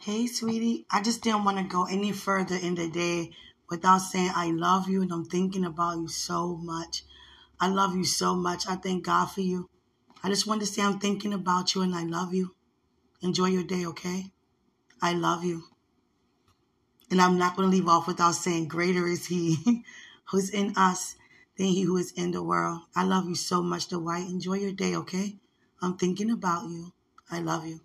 Hey, sweetie. I just didn't want to go any further in the day without saying I love you and I'm thinking about you so much. I love you so much. I thank God for you. I just wanted to say I'm thinking about you and I love you. Enjoy your day, okay? I love you. And I'm not going to leave off without saying, Greater is He who's in us than He who is in the world. I love you so much, Dwight. Enjoy your day, okay? I'm thinking about you. I love you.